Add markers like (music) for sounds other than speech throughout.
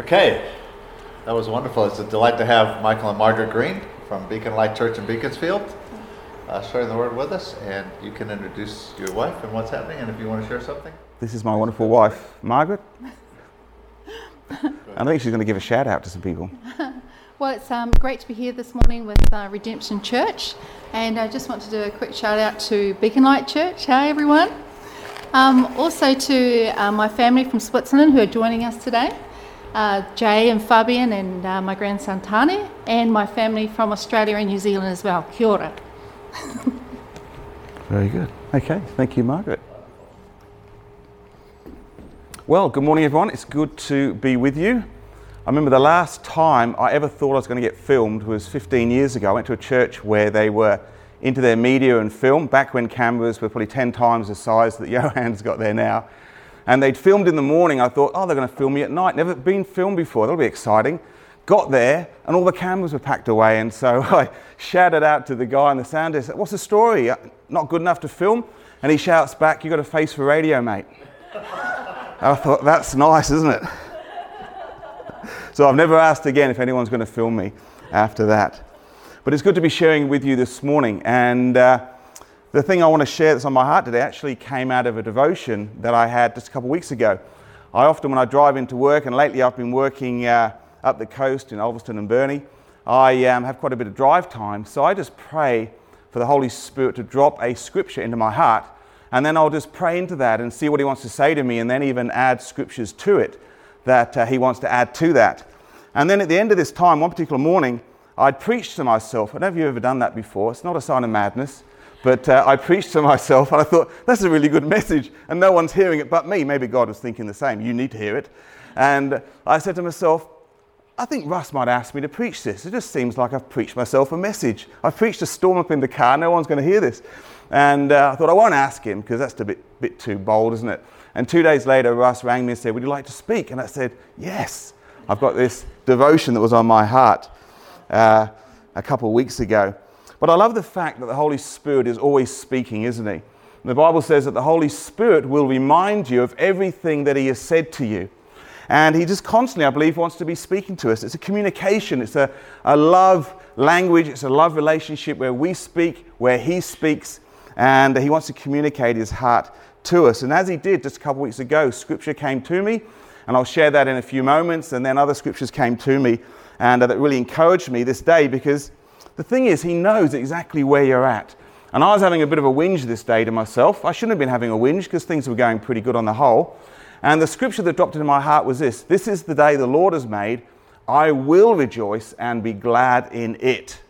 Okay, that was wonderful. It's a delight to have Michael and Margaret Green from Beacon Light Church in Beaconsfield uh, sharing the word with us. And you can introduce your wife and what's happening, and if you want to share something. This is my wonderful wife, Margaret. I think she's going to give a shout out to some people. (laughs) Well, it's um, great to be here this morning with uh, Redemption Church, and I just want to do a quick shout out to Beacon Light Church. Hi, everyone. Um, also to uh, my family from Switzerland who are joining us today uh, Jay and Fabian, and uh, my grandson Tane, and my family from Australia and New Zealand as well. Kia ora. (laughs) Very good. Okay, thank you, Margaret. Well, good morning, everyone. It's good to be with you. I remember the last time I ever thought I was going to get filmed was 15 years ago. I went to a church where they were into their media and film back when cameras were probably 10 times the size that (laughs) Johan's got there now. And they'd filmed in the morning. I thought, oh, they're going to film me at night. Never been filmed before. That'll be exciting. Got there, and all the cameras were packed away. And so (laughs) I shouted out to the guy on the sound desk, What's the story? Not good enough to film? And he shouts back, You've got a face for radio, mate. (laughs) I thought, That's nice, isn't it? (laughs) So I've never asked again if anyone's going to film me after that. But it's good to be sharing with you this morning. And uh, the thing I want to share that's on my heart today actually came out of a devotion that I had just a couple of weeks ago. I often, when I drive into work, and lately I've been working uh, up the coast in Ulverstone and Burnie, I um, have quite a bit of drive time. So I just pray for the Holy Spirit to drop a scripture into my heart. And then I'll just pray into that and see what He wants to say to me, and then even add scriptures to it that uh, He wants to add to that. And then at the end of this time, one particular morning, I'd preached to myself. I don't know if you've ever done that before. It's not a sign of madness. But uh, I preached to myself and I thought, that's a really good message. And no one's hearing it but me. Maybe God was thinking the same. You need to hear it. And I said to myself, I think Russ might ask me to preach this. It just seems like I've preached myself a message. I've preached a storm up in the car. No one's going to hear this. And uh, I thought, I won't ask him because that's a bit, bit too bold, isn't it? And two days later, Russ rang me and said, Would you like to speak? And I said, Yes. I've got this devotion that was on my heart uh, a couple of weeks ago. But I love the fact that the Holy Spirit is always speaking, isn't he? The Bible says that the Holy Spirit will remind you of everything that he has said to you. And he just constantly, I believe, wants to be speaking to us. It's a communication, it's a, a love language, it's a love relationship where we speak, where he speaks, and he wants to communicate his heart to us. And as he did just a couple weeks ago, scripture came to me and I'll share that in a few moments. And then other scriptures came to me and uh, that really encouraged me this day because the thing is, He knows exactly where you're at. And I was having a bit of a whinge this day to myself. I shouldn't have been having a whinge because things were going pretty good on the whole. And the scripture that dropped into my heart was this This is the day the Lord has made. I will rejoice and be glad in it.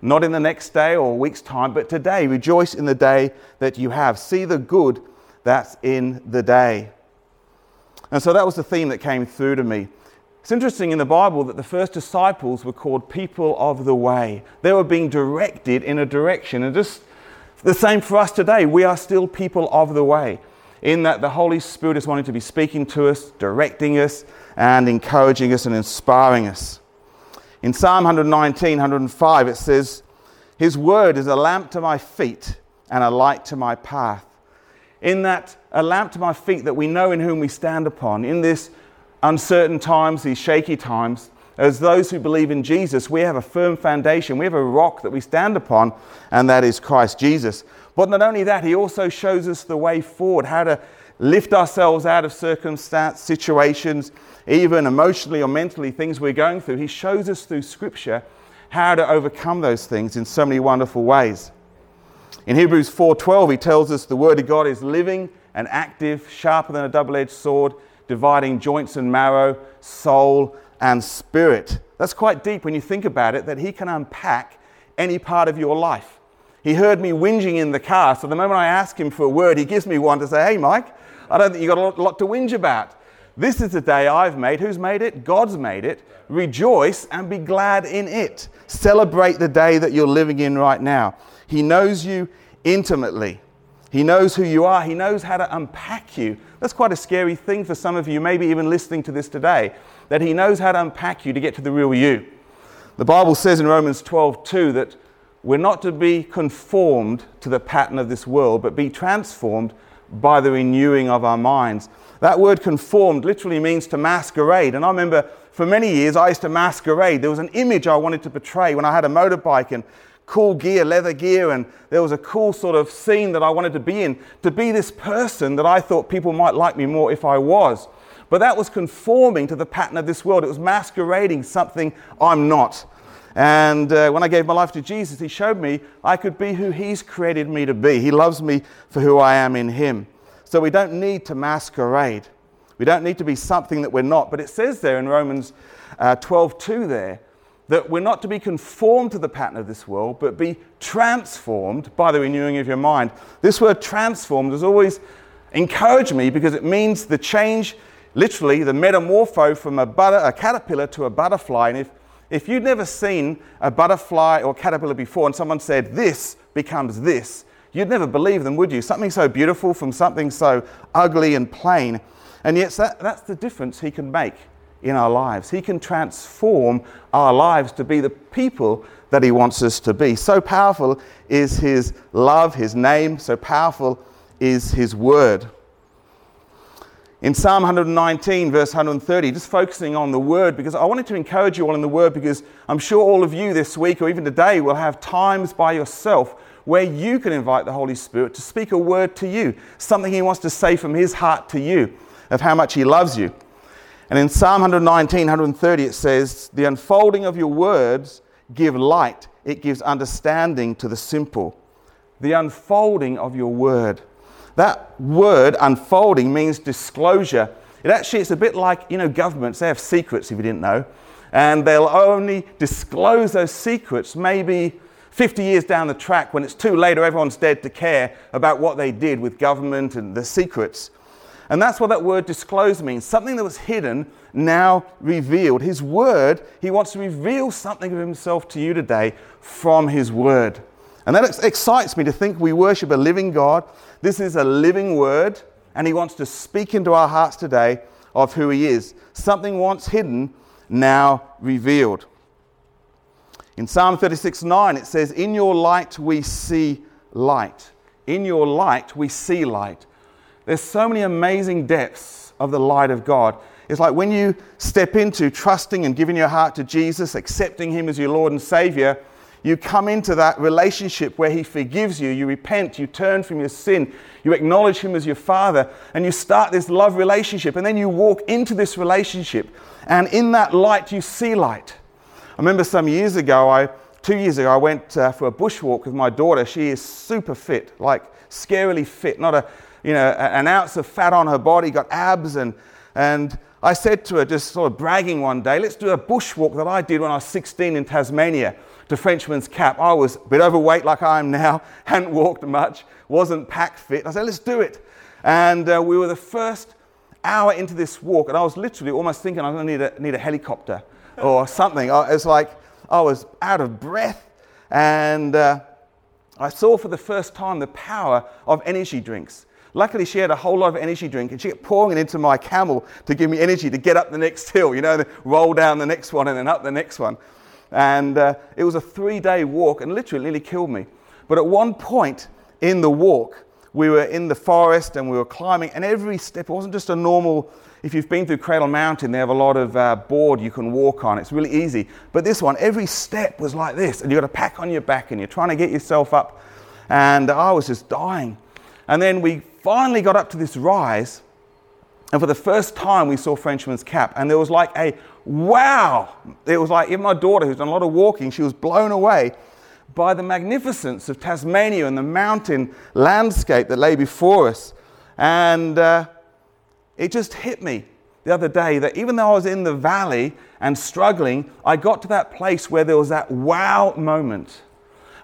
Not in the next day or week's time, but today. Rejoice in the day that you have. See the good that's in the day. And so that was the theme that came through to me. It's interesting in the Bible that the first disciples were called people of the way. They were being directed in a direction. And just the same for us today. We are still people of the way, in that the Holy Spirit is wanting to be speaking to us, directing us, and encouraging us and inspiring us. In Psalm 119, 105, it says, His word is a lamp to my feet and a light to my path in that a lamp to my feet that we know in whom we stand upon. In this uncertain times, these shaky times, as those who believe in Jesus, we have a firm foundation. We have a rock that we stand upon, and that is Christ Jesus. But not only that, He also shows us the way forward, how to lift ourselves out of circumstance, situations, even emotionally or mentally, things we're going through. He shows us through Scripture how to overcome those things in so many wonderful ways. In Hebrews 4:12 he tells us the word of God is living and active, sharper than a double-edged sword, dividing joints and marrow, soul and spirit. That's quite deep when you think about it that he can unpack any part of your life. He heard me whinging in the car, so the moment I ask him for a word, he gives me one to say, "Hey Mike, I don't think you've got a lot to whinge about. This is the day I've made. Who's made it? God's made it. Rejoice and be glad in it. Celebrate the day that you're living in right now. He knows you intimately. He knows who you are. He knows how to unpack you. That's quite a scary thing for some of you, maybe even listening to this today, that He knows how to unpack you to get to the real you. The Bible says in Romans 12, 2 that we're not to be conformed to the pattern of this world, but be transformed by the renewing of our minds. That word conformed literally means to masquerade. And I remember for many years I used to masquerade. There was an image I wanted to portray when I had a motorbike and cool gear, leather gear, and there was a cool sort of scene that I wanted to be in, to be this person that I thought people might like me more if I was. But that was conforming to the pattern of this world. It was masquerading something I'm not. And uh, when I gave my life to Jesus, He showed me I could be who He's created me to be. He loves me for who I am in Him. So we don't need to masquerade. We don't need to be something that we're not. But it says there in Romans uh, 12 2 there that we're not to be conformed to the pattern of this world, but be transformed by the renewing of your mind. This word transformed has always encouraged me because it means the change, literally, the metamorpho from a, butter, a caterpillar to a butterfly. And if, if you'd never seen a butterfly or caterpillar before and someone said, This becomes this, you'd never believe them, would you? Something so beautiful from something so ugly and plain. And yet, that, that's the difference he can make in our lives. He can transform our lives to be the people that He wants us to be. So powerful is His love, His name, so powerful is His word. In Psalm 119, verse 130, just focusing on the word, because I wanted to encourage you all in the word, because I'm sure all of you this week or even today will have times by yourself where you can invite the Holy Spirit to speak a word to you, something He wants to say from His heart to you of how much He loves you. And in Psalm 119, 130, it says, The unfolding of your words give light, it gives understanding to the simple. The unfolding of your word. That word, unfolding, means disclosure. It actually, it's a bit like, you know, governments, they have secrets if you didn't know. And they'll only disclose those secrets maybe 50 years down the track when it's too late or everyone's dead to care about what they did with government and the secrets. And that's what that word disclose means something that was hidden, now revealed. His word, he wants to reveal something of himself to you today from his word. And that excites me to think we worship a living God. This is a living word, and he wants to speak into our hearts today of who he is. Something once hidden, now revealed. In Psalm 36 9, it says, In your light we see light. In your light we see light. There's so many amazing depths of the light of God. It's like when you step into trusting and giving your heart to Jesus, accepting Him as your Lord and Savior, you come into that relationship where He forgives you, you repent, you turn from your sin, you acknowledge Him as your Father, and you start this love relationship. And then you walk into this relationship, and in that light, you see light. I remember some years ago, I, two years ago, I went uh, for a bushwalk with my daughter. She is super fit, like scarily fit, not a you know, an ounce of fat on her body, got abs. And, and I said to her, just sort of bragging one day, let's do a bushwalk that I did when I was 16 in Tasmania to Frenchman's Cap. I was a bit overweight like I am now, (laughs) hadn't walked much, wasn't pack fit. I said, let's do it. And uh, we were the first hour into this walk, and I was literally almost thinking I'm going to need a, need a helicopter (laughs) or something. I, it's like I was out of breath, and uh, I saw for the first time the power of energy drinks. Luckily, she had a whole lot of energy drink and she kept pouring it into my camel to give me energy to get up the next hill, you know, roll down the next one and then up the next one. And uh, it was a three day walk and literally nearly killed me. But at one point in the walk, we were in the forest and we were climbing, and every step, wasn't just a normal, if you've been through Cradle Mountain, they have a lot of uh, board you can walk on. It's really easy. But this one, every step was like this, and you've got a pack on your back and you're trying to get yourself up. And I was just dying. And then we finally got up to this rise, and for the first time we saw Frenchman's Cap, and there was like a wow. It was like even my daughter, who's done a lot of walking, she was blown away by the magnificence of Tasmania and the mountain landscape that lay before us. And uh, it just hit me the other day that even though I was in the valley and struggling, I got to that place where there was that wow moment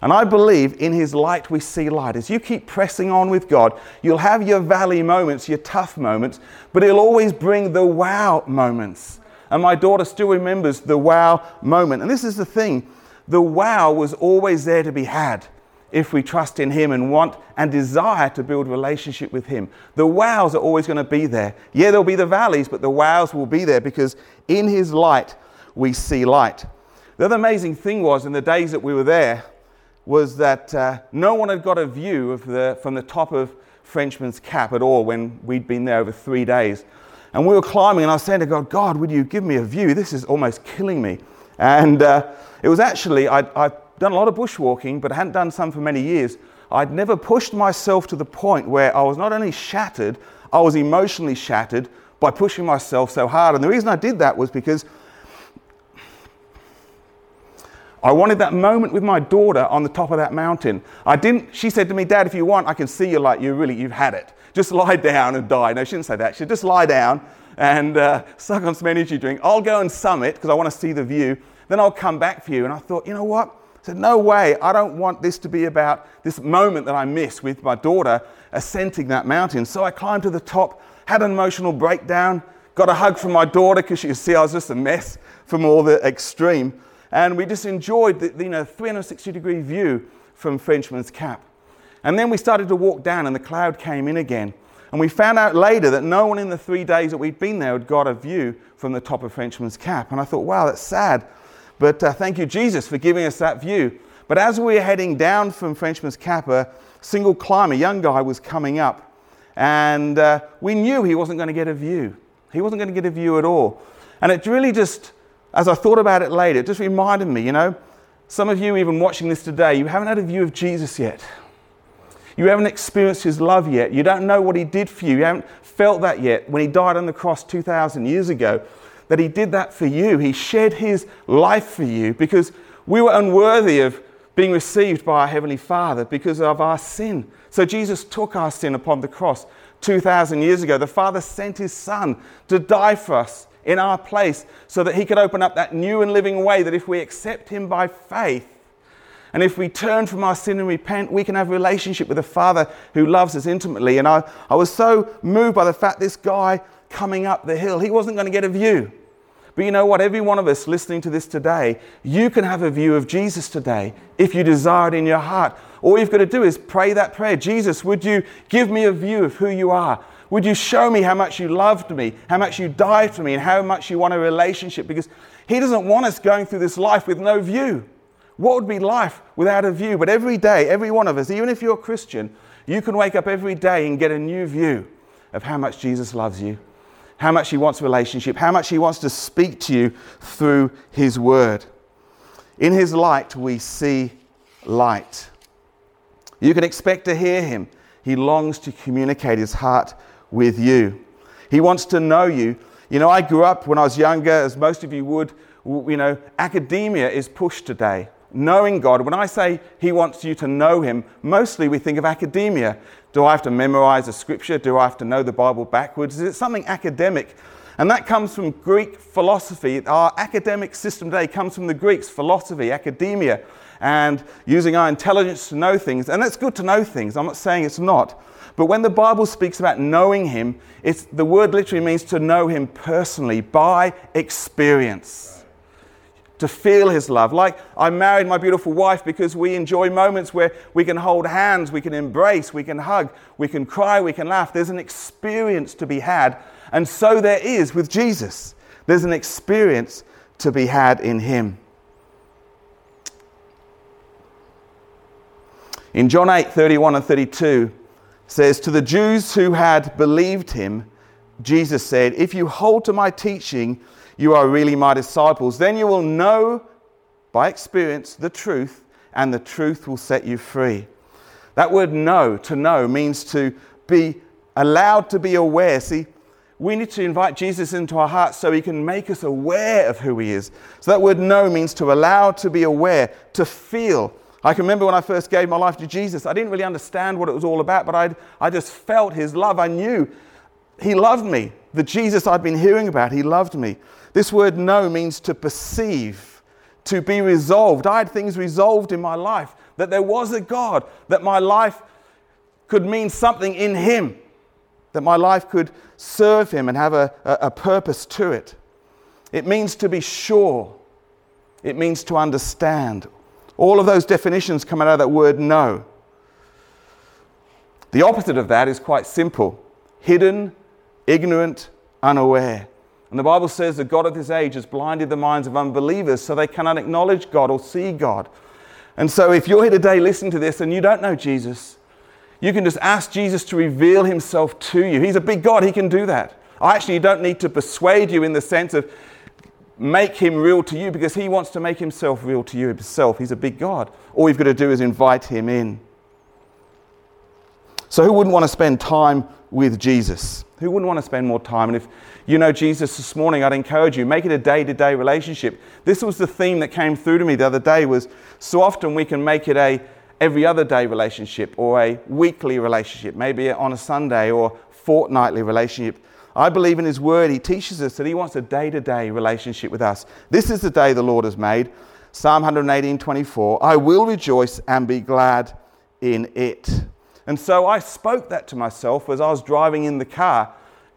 and I believe in His light we see light. As you keep pressing on with God, you'll have your valley moments, your tough moments, but He'll always bring the wow moments. And my daughter still remembers the wow moment. And this is the thing the wow was always there to be had if we trust in Him and want and desire to build relationship with Him. The wows are always going to be there. Yeah, there'll be the valleys, but the wows will be there because in His light we see light. The other amazing thing was in the days that we were there, was that uh, no one had got a view of the, from the top of Frenchman's Cap at all when we'd been there over three days. And we were climbing, and I was saying to God, God, would you give me a view? This is almost killing me. And uh, it was actually, I'd, I'd done a lot of bushwalking, but I hadn't done some for many years. I'd never pushed myself to the point where I was not only shattered, I was emotionally shattered by pushing myself so hard. And the reason I did that was because I wanted that moment with my daughter on the top of that mountain. I didn't, she said to me, Dad, if you want, I can see you like you really, you've had it. Just lie down and die. No, she didn't say that. She said, just lie down and uh, suck on some energy drink. I'll go and summit because I want to see the view. Then I'll come back for you. And I thought, you know what? I said, no way. I don't want this to be about this moment that I miss with my daughter ascending that mountain. So I climbed to the top, had an emotional breakdown, got a hug from my daughter because you could see I was just a mess from all the extreme and we just enjoyed the, you know 360 degree view from Frenchman's Cap. And then we started to walk down, and the cloud came in again. And we found out later that no one in the three days that we'd been there had got a view from the top of Frenchman's Cap. And I thought, wow, that's sad. But uh, thank you, Jesus, for giving us that view. But as we were heading down from Frenchman's Cap, a single climber, young guy, was coming up. And uh, we knew he wasn't going to get a view. He wasn't going to get a view at all. And it really just as I thought about it later, it just reminded me, you know, some of you, even watching this today, you haven't had a view of Jesus yet. You haven't experienced his love yet. You don't know what he did for you. You haven't felt that yet when he died on the cross 2,000 years ago, that he did that for you. He shed his life for you because we were unworthy of being received by our Heavenly Father because of our sin. So Jesus took our sin upon the cross 2,000 years ago. The Father sent his Son to die for us in our place so that he could open up that new and living way that if we accept him by faith and if we turn from our sin and repent, we can have a relationship with a Father who loves us intimately. And I, I was so moved by the fact this guy coming up the hill, he wasn't going to get a view. But you know what? Every one of us listening to this today, you can have a view of Jesus today if you desire it in your heart. All you've got to do is pray that prayer Jesus, would you give me a view of who you are? Would you show me how much you loved me, how much you died for me, and how much you want a relationship? Because He doesn't want us going through this life with no view. What would be life without a view? But every day, every one of us, even if you're a Christian, you can wake up every day and get a new view of how much Jesus loves you, how much He wants a relationship, how much He wants to speak to you through His Word. In His light, we see light. You can expect to hear Him. He longs to communicate His heart with you. He wants to know you. You know, I grew up when I was younger, as most of you would, you know, academia is pushed today. Knowing God, when I say He wants you to know Him, mostly we think of academia. Do I have to memorize a scripture? Do I have to know the Bible backwards? Is it something academic? And that comes from Greek philosophy. Our academic system today comes from the Greeks, philosophy, academia, and using our intelligence to know things. And it's good to know things. I'm not saying it's not. But when the Bible speaks about knowing Him, it's, the word literally means to know Him personally by experience. To feel His love. Like I married my beautiful wife because we enjoy moments where we can hold hands, we can embrace, we can hug, we can cry, we can laugh. There's an experience to be had. And so there is with Jesus. There's an experience to be had in Him. In John 8 31 and 32, says, To the Jews who had believed him, Jesus said, If you hold to my teaching, you are really my disciples. Then you will know by experience the truth, and the truth will set you free. That word know, to know, means to be allowed to be aware. See, we need to invite Jesus into our hearts so he can make us aware of who he is. So that word know means to allow to be aware, to feel, I can remember when I first gave my life to Jesus, I didn't really understand what it was all about, but I'd, I just felt his love. I knew he loved me. The Jesus I'd been hearing about, he loved me. This word know means to perceive, to be resolved. I had things resolved in my life, that there was a God, that my life could mean something in him, that my life could serve him and have a, a, a purpose to it. It means to be sure, it means to understand. All of those definitions come out of that word know. The opposite of that is quite simple hidden, ignorant, unaware. And the Bible says the God of this age has blinded the minds of unbelievers so they cannot acknowledge God or see God. And so if you're here today listening to this and you don't know Jesus, You can just ask Jesus to reveal himself to you. He's a big God, he can do that. I actually don't need to persuade you in the sense of make him real to you because he wants to make himself real to you himself. He's a big God. All you've got to do is invite him in. So, who wouldn't want to spend time with Jesus? Who wouldn't want to spend more time? And if you know Jesus this morning, I'd encourage you, make it a day-to-day relationship. This was the theme that came through to me the other day was so often we can make it a every other day relationship or a weekly relationship, maybe on a Sunday or fortnightly relationship. I believe in His Word. He teaches us that He wants a day to day relationship with us. This is the day the Lord has made. Psalm 118 24. I will rejoice and be glad in it. And so I spoke that to myself as I was driving in the car,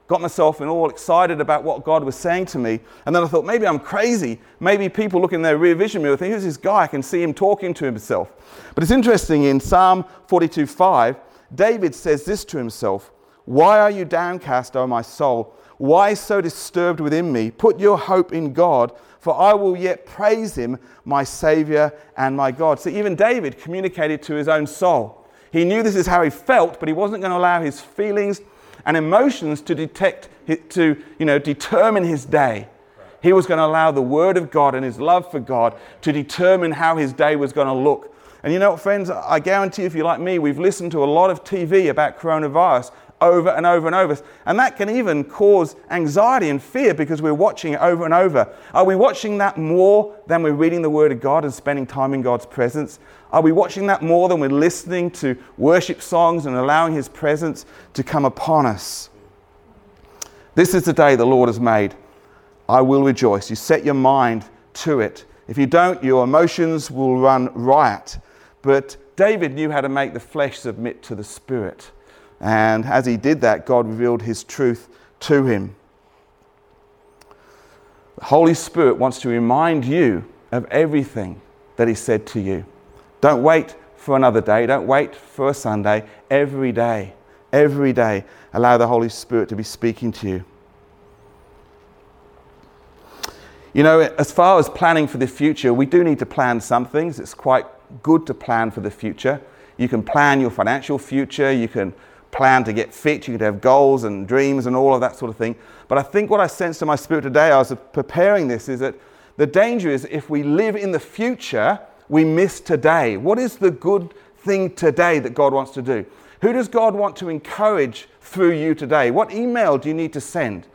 got myself all excited about what God was saying to me. And then I thought, maybe I'm crazy. Maybe people look in their rear vision mirror think, who's this guy? I can see him talking to himself. But it's interesting in Psalm 42 5, David says this to himself why are you downcast, O my soul? Why so disturbed within me? Put your hope in God, for I will yet praise him, my Savior and my God. So even David communicated to his own soul. He knew this is how he felt, but he wasn't going to allow his feelings and emotions to detect, to you know, determine his day. He was going to allow the Word of God and his love for God to determine how his day was going to look. And you know what, friends? I guarantee if you're like me, we've listened to a lot of TV about coronavirus over and over and over. And that can even cause anxiety and fear because we're watching it over and over. Are we watching that more than we're reading the Word of God and spending time in God's presence? Are we watching that more than we're listening to worship songs and allowing His presence to come upon us? This is the day the Lord has made. I will rejoice. You set your mind to it. If you don't, your emotions will run riot. But David knew how to make the flesh submit to the spirit. And as he did that, God revealed his truth to him. The Holy Spirit wants to remind you of everything that he said to you. Don't wait for another day. Don't wait for a Sunday. Every day, every day, allow the Holy Spirit to be speaking to you. You know, as far as planning for the future, we do need to plan some things. It's quite good to plan for the future. You can plan your financial future, you can plan to get fit, you could have goals and dreams and all of that sort of thing. But I think what I sensed in my spirit today, I was preparing this, is that the danger is if we live in the future, we miss today. What is the good thing today that God wants to do? Who does God want to encourage through you today? What email do you need to send?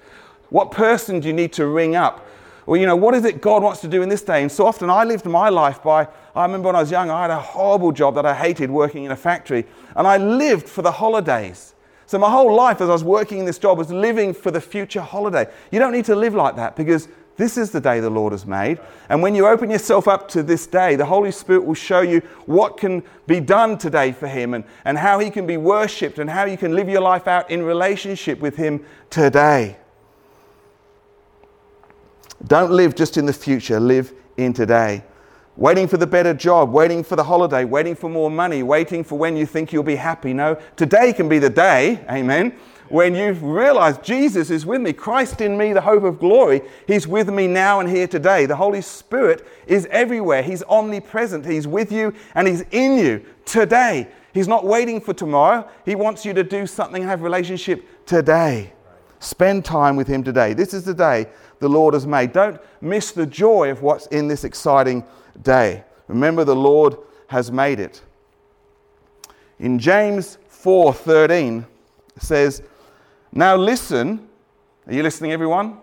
What person do you need to ring up? Well, you know, what is it God wants to do in this day? And so often I lived my life by, I remember when I was young, I had a horrible job that I hated working in a factory, and I lived for the holidays. So my whole life as I was working in this job was living for the future holiday. You don't need to live like that because this is the day the Lord has made. And when you open yourself up to this day, the Holy Spirit will show you what can be done today for Him and, and how He can be worshipped and how you can live your life out in relationship with Him today. Don't live just in the future, live in today. Waiting for the better job, waiting for the holiday, waiting for more money, waiting for when you think you'll be happy. No, today can be the day, amen, when you realize Jesus is with me, Christ in me, the hope of glory. He's with me now and here today. The Holy Spirit is everywhere. He's omnipresent. He's with you and He's in you today. He's not waiting for tomorrow. He wants you to do something, have relationship today. Spend time with Him today. This is the day the Lord has made. Don't miss the joy of what's in this exciting day. Remember, the Lord has made it. In James 4:13 says, "Now listen, are you listening everyone?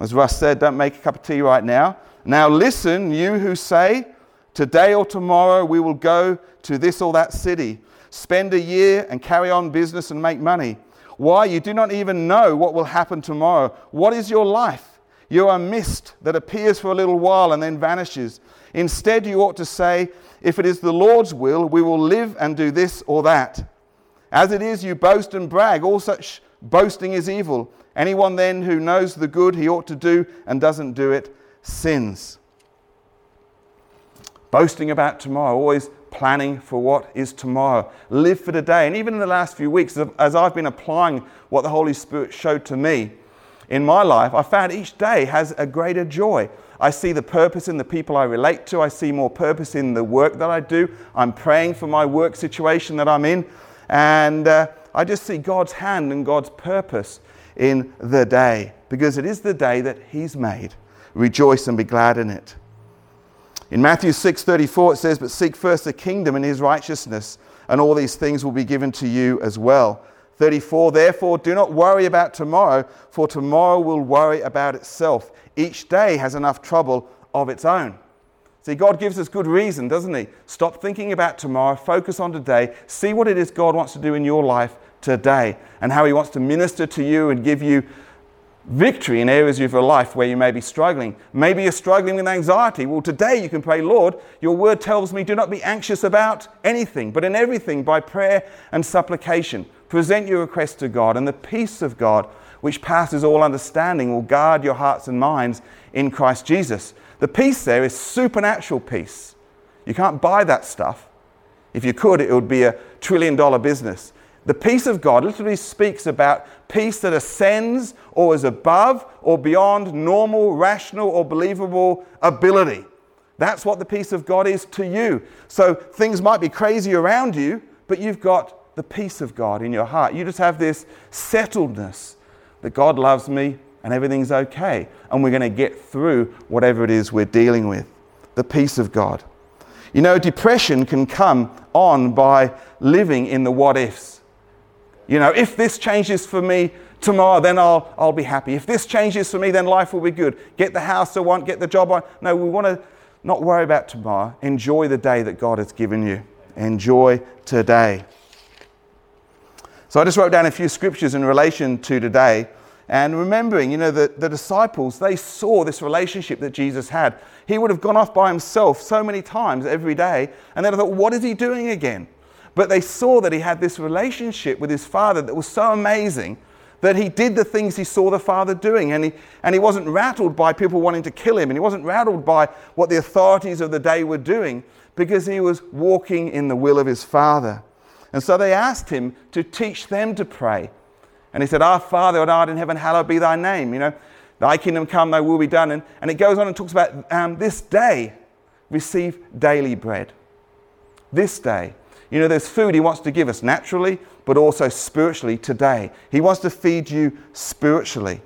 As Russ said, don't make a cup of tea right now. Now listen, you who say, today or tomorrow we will go to this or that city, spend a year and carry on business and make money. Why? You do not even know what will happen tomorrow. What is your life? You are mist that appears for a little while and then vanishes. Instead, you ought to say, If it is the Lord's will, we will live and do this or that. As it is, you boast and brag. All such boasting is evil. Anyone then who knows the good he ought to do and doesn't do it sins. Boasting about tomorrow, always planning for what is tomorrow. Live for today. And even in the last few weeks, as I've been applying what the Holy Spirit showed to me in my life, I found each day has a greater joy. I see the purpose in the people I relate to. I see more purpose in the work that I do. I'm praying for my work situation that I'm in. And uh, I just see God's hand and God's purpose in the day because it is the day that He's made. Rejoice and be glad in it. In Matthew 6:34 it says, "But seek first the kingdom and his righteousness, and all these things will be given to you as well." 34, therefore do not worry about tomorrow, for tomorrow will worry about itself. Each day has enough trouble of its own. See, God gives us good reason, doesn't He? Stop thinking about tomorrow, focus on today, see what it is God wants to do in your life today, and how He wants to minister to you and give you victory in areas of your life where you may be struggling. Maybe you're struggling with anxiety. Well, today you can pray, Lord, your word tells me do not be anxious about anything, but in everything by prayer and supplication. Present your request to God, and the peace of God, which passes all understanding, will guard your hearts and minds in Christ Jesus. The peace there is supernatural peace. You can't buy that stuff. If you could, it would be a trillion dollar business. The peace of God literally speaks about peace that ascends or is above or beyond normal, rational, or believable ability. That's what the peace of God is to you. So things might be crazy around you, but you've got the peace of God in your heart. You just have this settledness that God loves me and everything's okay. And we're going to get through whatever it is we're dealing with. The peace of God. You know, depression can come on by living in the what ifs. You know, if this changes for me tomorrow, then I'll, I'll be happy. If this changes for me, then life will be good. Get the house I want, get the job I want. No, we want to not worry about tomorrow. Enjoy the day that God has given you. Enjoy today. So I just wrote down a few scriptures in relation to today. And remembering, you know, the, the disciples, they saw this relationship that Jesus had. He would have gone off by himself so many times every day, and then I thought, what is he doing again? But they saw that he had this relationship with his father that was so amazing that he did the things he saw the father doing. And he, and he wasn't rattled by people wanting to kill him. And he wasn't rattled by what the authorities of the day were doing because he was walking in the will of his father. And so they asked him to teach them to pray. And he said, Our Father, who art in heaven, hallowed be thy name. You know, thy kingdom come, thy will be done. And, and it goes on and talks about um, this day, receive daily bread. This day. You know, there's food He wants to give us naturally, but also spiritually today. He wants to feed you spiritually.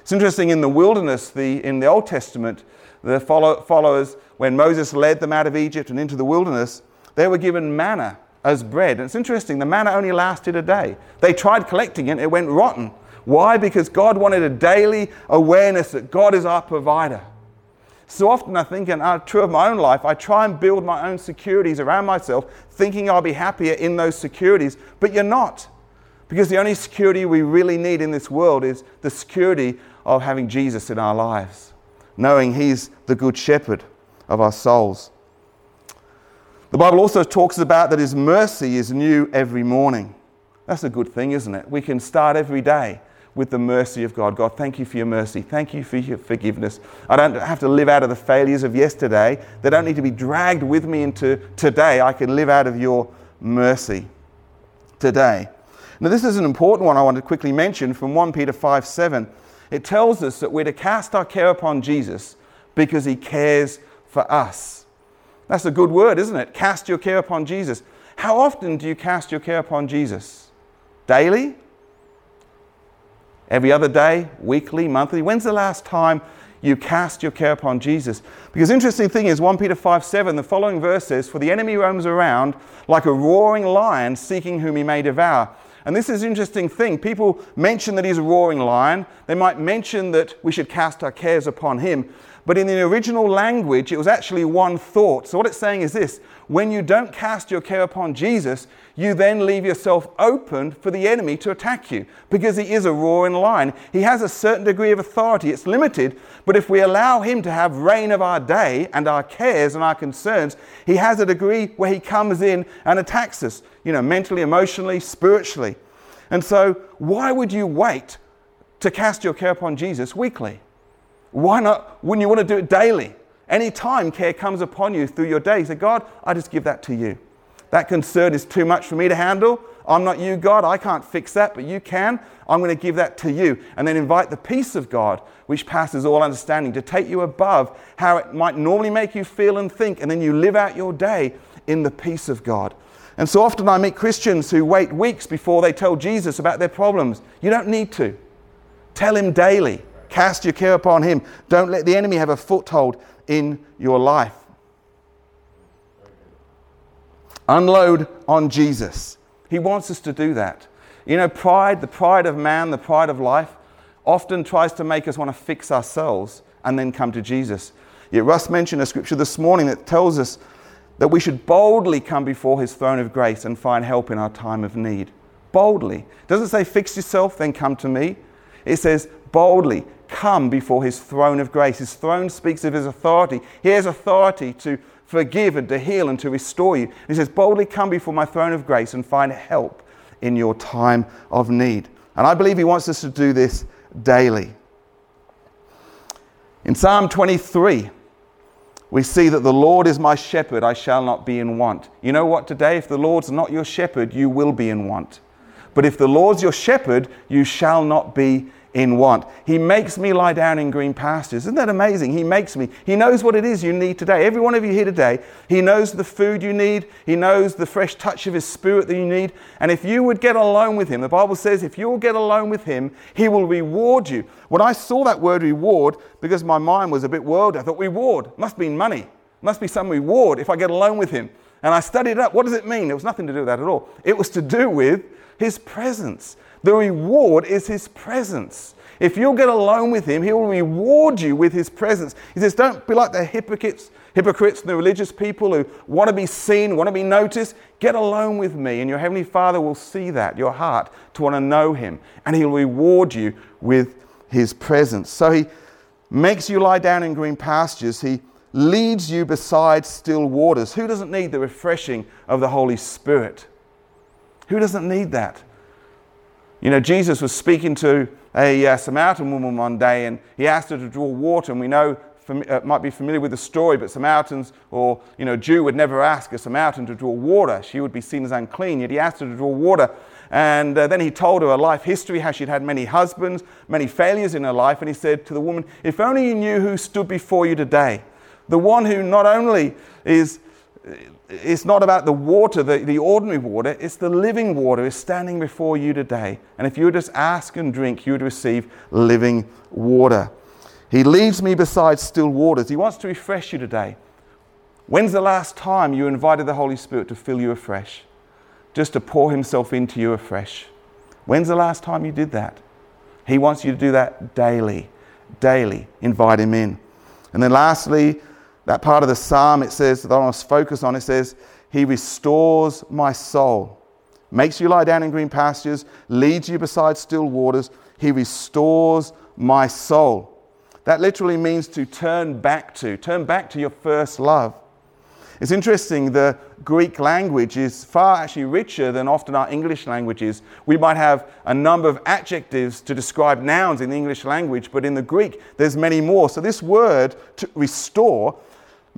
It's interesting in the wilderness, the, in the Old Testament, the follow, followers, when Moses led them out of Egypt and into the wilderness, they were given manna as bread. And it's interesting, the manna only lasted a day. They tried collecting it, it went rotten. Why? Because God wanted a daily awareness that God is our provider. So often I think, and uh, true of my own life, I try and build my own securities around myself, thinking I'll be happier in those securities, but you're not. Because the only security we really need in this world is the security of having Jesus in our lives, knowing He's the good shepherd of our souls. The Bible also talks about that His mercy is new every morning. That's a good thing, isn't it? We can start every day with the mercy of God. God, thank you for your mercy. Thank you for your forgiveness. I don't have to live out of the failures of yesterday. They don't need to be dragged with me into today. I can live out of your mercy today. Now, this is an important one I want to quickly mention from 1 Peter 5 7. It tells us that we're to cast our care upon Jesus because he cares for us. That's a good word, isn't it? Cast your care upon Jesus. How often do you cast your care upon Jesus? Daily? Every other day, weekly, monthly. When's the last time you cast your care upon Jesus? Because interesting thing is 1 Peter 5 7, the following verse says, For the enemy roams around like a roaring lion seeking whom he may devour. And this is an interesting thing. People mention that he's a roaring lion. They might mention that we should cast our cares upon him. But in the original language, it was actually one thought. So what it's saying is this when you don't cast your care upon Jesus, you then leave yourself open for the enemy to attack you because he is a roaring lion. He has a certain degree of authority. It's limited, but if we allow him to have reign of our day and our cares and our concerns, he has a degree where he comes in and attacks us, you know, mentally, emotionally, spiritually. And so, why would you wait to cast your care upon Jesus weekly? Why not? Wouldn't you want to do it daily? Any time care comes upon you through your day, say, God, I just give that to you. That concern is too much for me to handle. I'm not you, God. I can't fix that, but you can. I'm going to give that to you. And then invite the peace of God, which passes all understanding, to take you above how it might normally make you feel and think. And then you live out your day in the peace of God. And so often I meet Christians who wait weeks before they tell Jesus about their problems. You don't need to. Tell him daily. Cast your care upon him. Don't let the enemy have a foothold in your life. Unload on Jesus. He wants us to do that. You know, pride, the pride of man, the pride of life, often tries to make us want to fix ourselves and then come to Jesus. Yet Russ mentioned a scripture this morning that tells us that we should boldly come before his throne of grace and find help in our time of need. Boldly. It doesn't say fix yourself, then come to me. It says boldly come before his throne of grace. His throne speaks of his authority. He has authority to forgive and to heal and to restore you. He says, boldly come before my throne of grace and find help in your time of need. And I believe he wants us to do this daily. In Psalm 23, we see that the Lord is my shepherd, I shall not be in want. You know what, today, if the Lord's not your shepherd, you will be in want. But if the Lord's your shepherd, you shall not be in want. He makes me lie down in green pastures. Isn't that amazing? He makes me. He knows what it is you need today. Every one of you here today, He knows the food you need. He knows the fresh touch of His Spirit that you need. And if you would get alone with Him, the Bible says if you will get alone with Him, He will reward you. When I saw that word reward, because my mind was a bit worldly, I thought reward must mean money, must be some reward if I get alone with Him. And I studied it up. What does it mean? It was nothing to do with that at all. It was to do with His presence. The reward is His presence. If you'll get alone with Him, He will reward you with His presence. He says, Don't be like the hypocrites, hypocrites and the religious people who want to be seen, want to be noticed. Get alone with me, and your Heavenly Father will see that, your heart, to want to know Him, and He'll reward you with His presence. So He makes you lie down in green pastures. He leads you beside still waters. Who doesn't need the refreshing of the Holy Spirit? Who doesn't need that? You know, Jesus was speaking to a uh, Samaritan woman one day and he asked her to draw water. And we know, uh, might be familiar with the story, but Samaritans or, you know, Jew would never ask a Samaritan to draw water. She would be seen as unclean. Yet he asked her to draw water. And uh, then he told her her life history, how she'd had many husbands, many failures in her life. And he said to the woman, If only you knew who stood before you today, the one who not only is it's not about the water, the, the ordinary water, it's the living water is standing before you today. And if you would just ask and drink, you would receive living water. He leads me beside still waters. He wants to refresh you today. When's the last time you invited the Holy Spirit to fill you afresh? Just to pour Himself into you afresh. When's the last time you did that? He wants you to do that daily. Daily. Invite Him in. And then lastly, that part of the psalm, it says, that I want to focus on, it says, He restores my soul, makes you lie down in green pastures, leads you beside still waters. He restores my soul. That literally means to turn back to, turn back to your first love. It's interesting, the Greek language is far actually richer than often our English languages. We might have a number of adjectives to describe nouns in the English language, but in the Greek, there's many more. So, this word, to restore,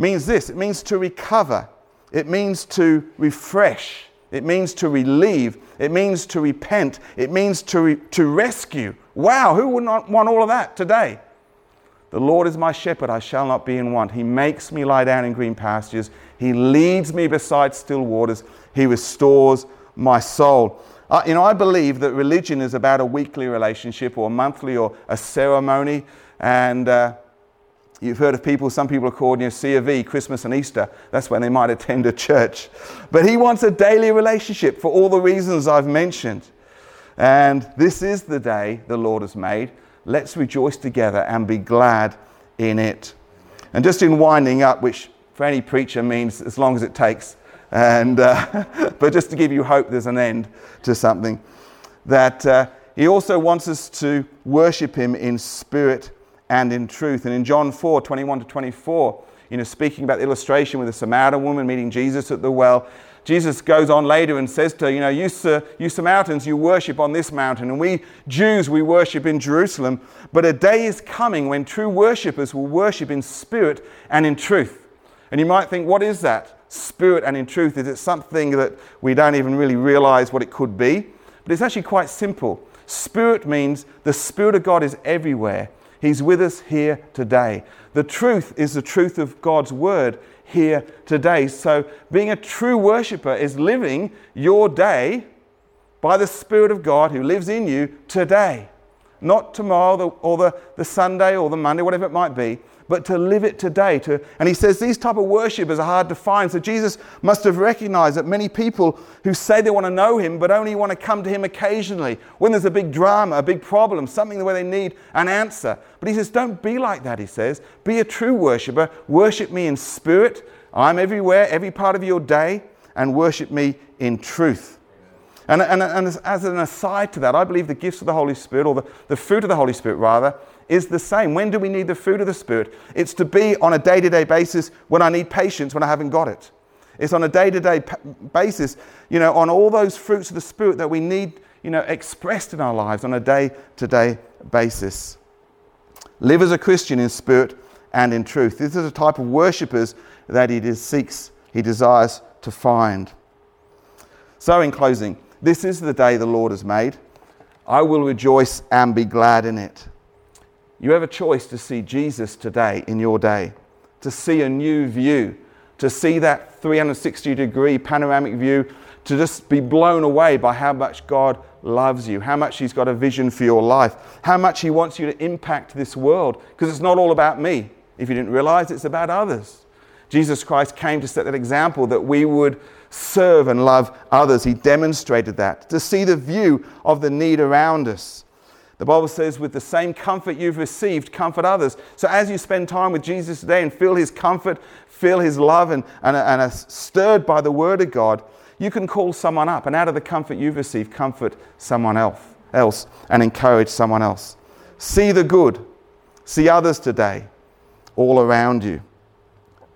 means this it means to recover, it means to refresh, it means to relieve, it means to repent, it means to, re- to rescue. Wow, who would not want all of that today? The Lord is my shepherd, I shall not be in want. He makes me lie down in green pastures. He leads me beside still waters. He restores my soul. Uh, you know, I believe that religion is about a weekly relationship or a monthly or a ceremony. And uh, You've heard of people, some people are called, you know, C of E, Christmas and Easter. That's when they might attend a church. But he wants a daily relationship for all the reasons I've mentioned. And this is the day the Lord has made. Let's rejoice together and be glad in it. And just in winding up, which for any preacher means as long as it takes, and, uh, (laughs) but just to give you hope there's an end to something, that uh, he also wants us to worship him in spirit and in truth. And in John 4 21 to 24, you know, speaking about the illustration with the Samaritan woman meeting Jesus at the well, Jesus goes on later and says to her, You know, you, you Samaritans, you worship on this mountain, and we Jews, we worship in Jerusalem. But a day is coming when true worshippers will worship in spirit and in truth. And you might think, What is that? Spirit and in truth. Is it something that we don't even really realize what it could be? But it's actually quite simple. Spirit means the Spirit of God is everywhere He's with us here today. The truth is the truth of God's word here today. So, being a true worshiper is living your day by the Spirit of God who lives in you today. Not tomorrow or the, the Sunday or the Monday, whatever it might be, but to live it today. To, and he says these type of worshippers are hard to find. So Jesus must have recognized that many people who say they want to know him, but only want to come to him occasionally when there's a big drama, a big problem, something where they need an answer. But he says, don't be like that, he says. Be a true worshiper. Worship me in spirit. I'm everywhere, every part of your day, and worship me in truth. And, and, and as an aside to that, I believe the gifts of the Holy Spirit, or the, the fruit of the Holy Spirit rather, is the same. When do we need the fruit of the Spirit? It's to be on a day to day basis when I need patience when I haven't got it. It's on a day to day basis, you know, on all those fruits of the Spirit that we need, you know, expressed in our lives on a day to day basis. Live as a Christian in spirit and in truth. This is a type of worshippers that he seeks, he desires to find. So, in closing, this is the day the Lord has made. I will rejoice and be glad in it. You have a choice to see Jesus today in your day, to see a new view, to see that 360 degree panoramic view, to just be blown away by how much God loves you, how much He's got a vision for your life, how much He wants you to impact this world. Because it's not all about me. If you didn't realize, it's about others. Jesus Christ came to set that example that we would serve and love others. He demonstrated that. To see the view of the need around us. The Bible says, with the same comfort you've received, comfort others. So as you spend time with Jesus today and feel his comfort, feel his love, and, and, and are stirred by the word of God, you can call someone up and out of the comfort you've received, comfort someone else, else and encourage someone else. See the good. See others today all around you.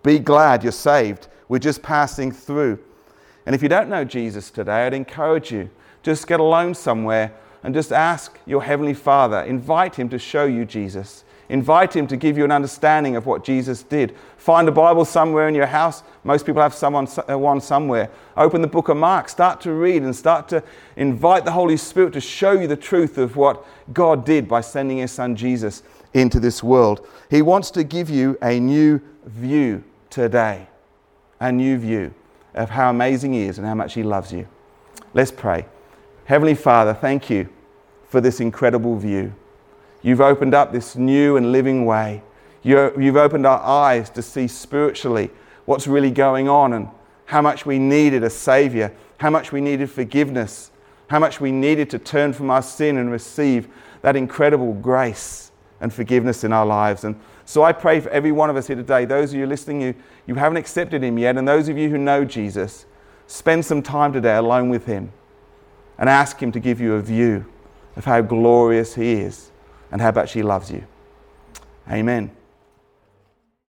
Be glad you're saved. We're just passing through. And if you don't know Jesus today, I'd encourage you just get alone somewhere and just ask your Heavenly Father, invite Him to show you Jesus. Invite Him to give you an understanding of what Jesus did. Find a Bible somewhere in your house. Most people have someone, uh, one somewhere. Open the book of Mark. Start to read and start to invite the Holy Spirit to show you the truth of what God did by sending His Son Jesus into this world. He wants to give you a new view today, a new view of how amazing He is and how much He loves you. Let's pray. Heavenly Father, thank you for this incredible view. You've opened up this new and living way. you have opened our eyes to see spiritually what's really going on and how much we needed a Savior, how much we needed forgiveness, how much we needed to turn from our sin and receive that incredible grace and forgiveness in our lives. And so I pray for every one of us here today, those of you listening, you, you haven't accepted Him yet, and those of you who know Jesus, spend some time today alone with Him and ask Him to give you a view of how glorious He is and how much He loves you. Amen.